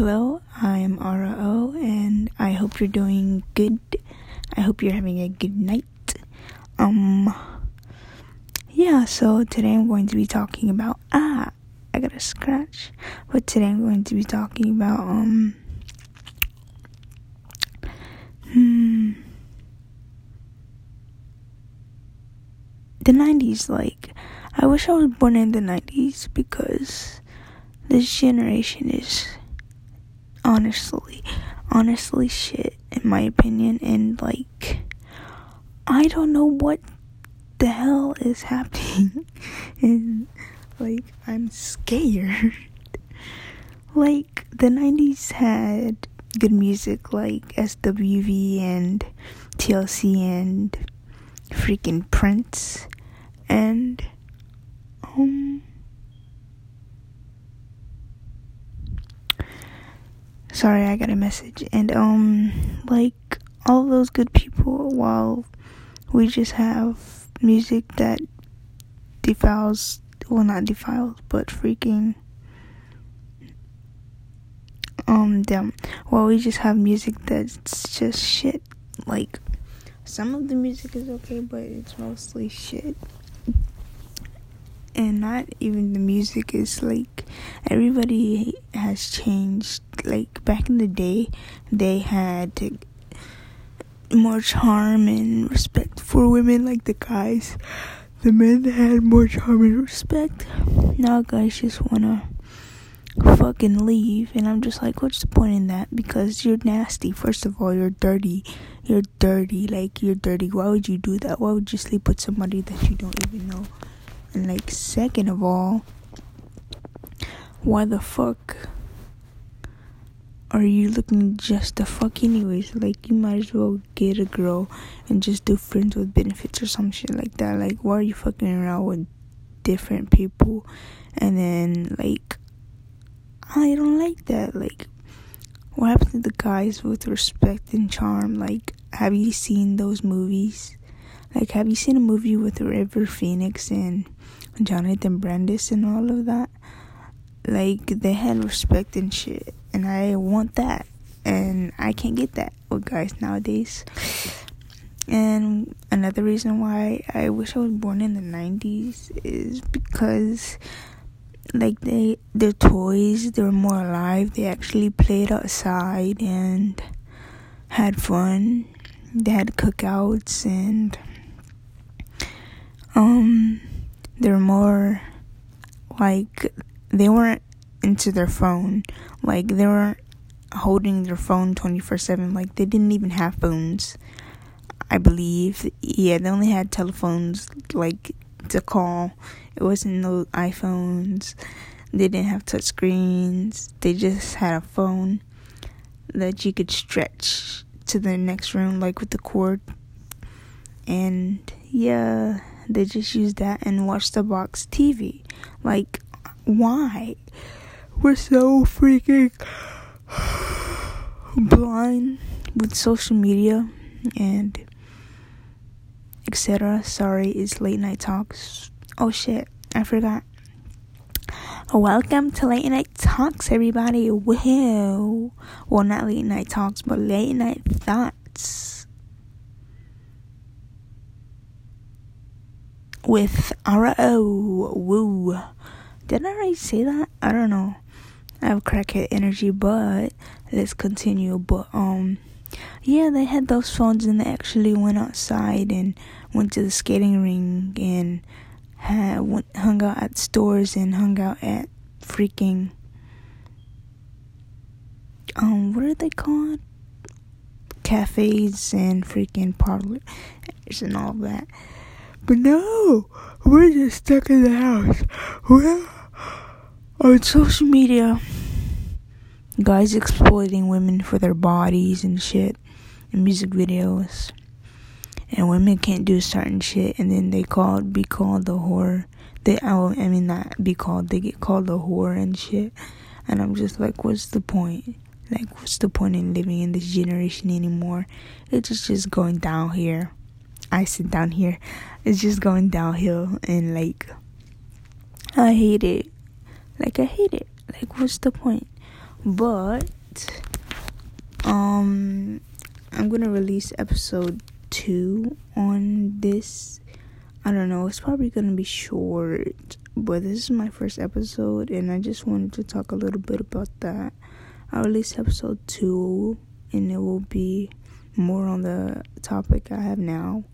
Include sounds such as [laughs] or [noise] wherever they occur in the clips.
Hello, I'm RO, and I hope you're doing good. I hope you're having a good night. Um, yeah, so today I'm going to be talking about. Ah, I got a scratch. But today I'm going to be talking about, um, hmm, the 90s. Like, I wish I was born in the 90s because this generation is honestly, honestly shit, in my opinion. And like, I don't know what the hell is [laughs] happening. and like, I'm scared. [laughs] like, the 90s had good music like SWV and TLC and freaking Prince. And, um, sorry i got a message. And um like all those good people while we just have music that defiles well not defiles but freaking um damn. While we just have music that's just shit. Like some of the music is okay but it's mostly shit. And not even the music is like everybody has changed like back in the day they had more charm and respect for women like the guys. The men had more charm and respect. Now guys just wanna fucking leave and i'm just like what's the point in that? Because you're nasty. First of all you're dirty. You're dirty. Like you're dirty. Why would you do that? Why would you sleep with somebody that you don't even know? And like, second of all, why the fuck are you looking just the fuck anyways? Like, you might as well get a girl and just do friends with benefits or some shit like that. Like, why are you fucking around with different people? And then, like, I don't like that. Like, what happens to the guys with respect and charm? Like, have you seen those movies? Like, have you seen a movie with River Phoenix and Jonathan Brandis and all of that? Like, they had respect and shit. And I want that. And I can't get that with guys nowadays. And another reason why I wish I was born in the 90s is because like they their toys they were more alive they actually played outside and had fun they had cookouts and um they're more like they weren't into their phone. Like they weren't holding their phone 24/7 like they didn't even have phones I believe. Yeah they only had telephones like to call. It wasn't no iPhones. They didn't have touch screens. They just had a phone that you could stretch to the next room like with the cord. And yeah they just used that and watched the box TV. Like, why? We're so freaking blind with social media and etc. Sorry, it's late night talks. Oh shit, I forgot. Welcome to Late Night Talks, everybody. Wow. Well, not late night talks, but late night thoughts. with RO. Woo. Did I already say that? I don't know. I have crackhead energy, but let's continue. But um, yeah, they had those phones and they actually went outside and went to the skating rink and had went, hung out at stores and hung out at freaking um, what are they called? Cafes and freaking parlors and all that. But no, we're just stuck in the house. We're on social media. Guys exploiting women for their bodies and shit in music videos. And women can't do certain shit and then they called be called the whore. They oh, I mean not be called, they get called the whore and shit. And I'm just like, what's the point? Like what's the point in living in this generation anymore? It's just, just going down here. I sit down here. It's just going downhill and like I hate it. Like I hate it. Like what's the point? But um I'm gonna release episode two on this. I don't know, it's probably gonna be short, but this is my first episode, and I just wanted to talk a little bit about that. I'll release episode two, and it will be more on the topic I have now.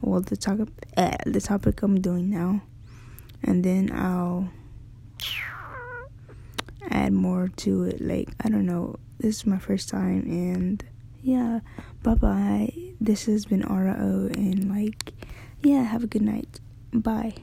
Well, the topic, eh, the topic I'm doing now, and then I'll add more to it. Like I don't know, this is my first time, and yeah, bye bye. This has been RO, and like, yeah, have a good night. Bye.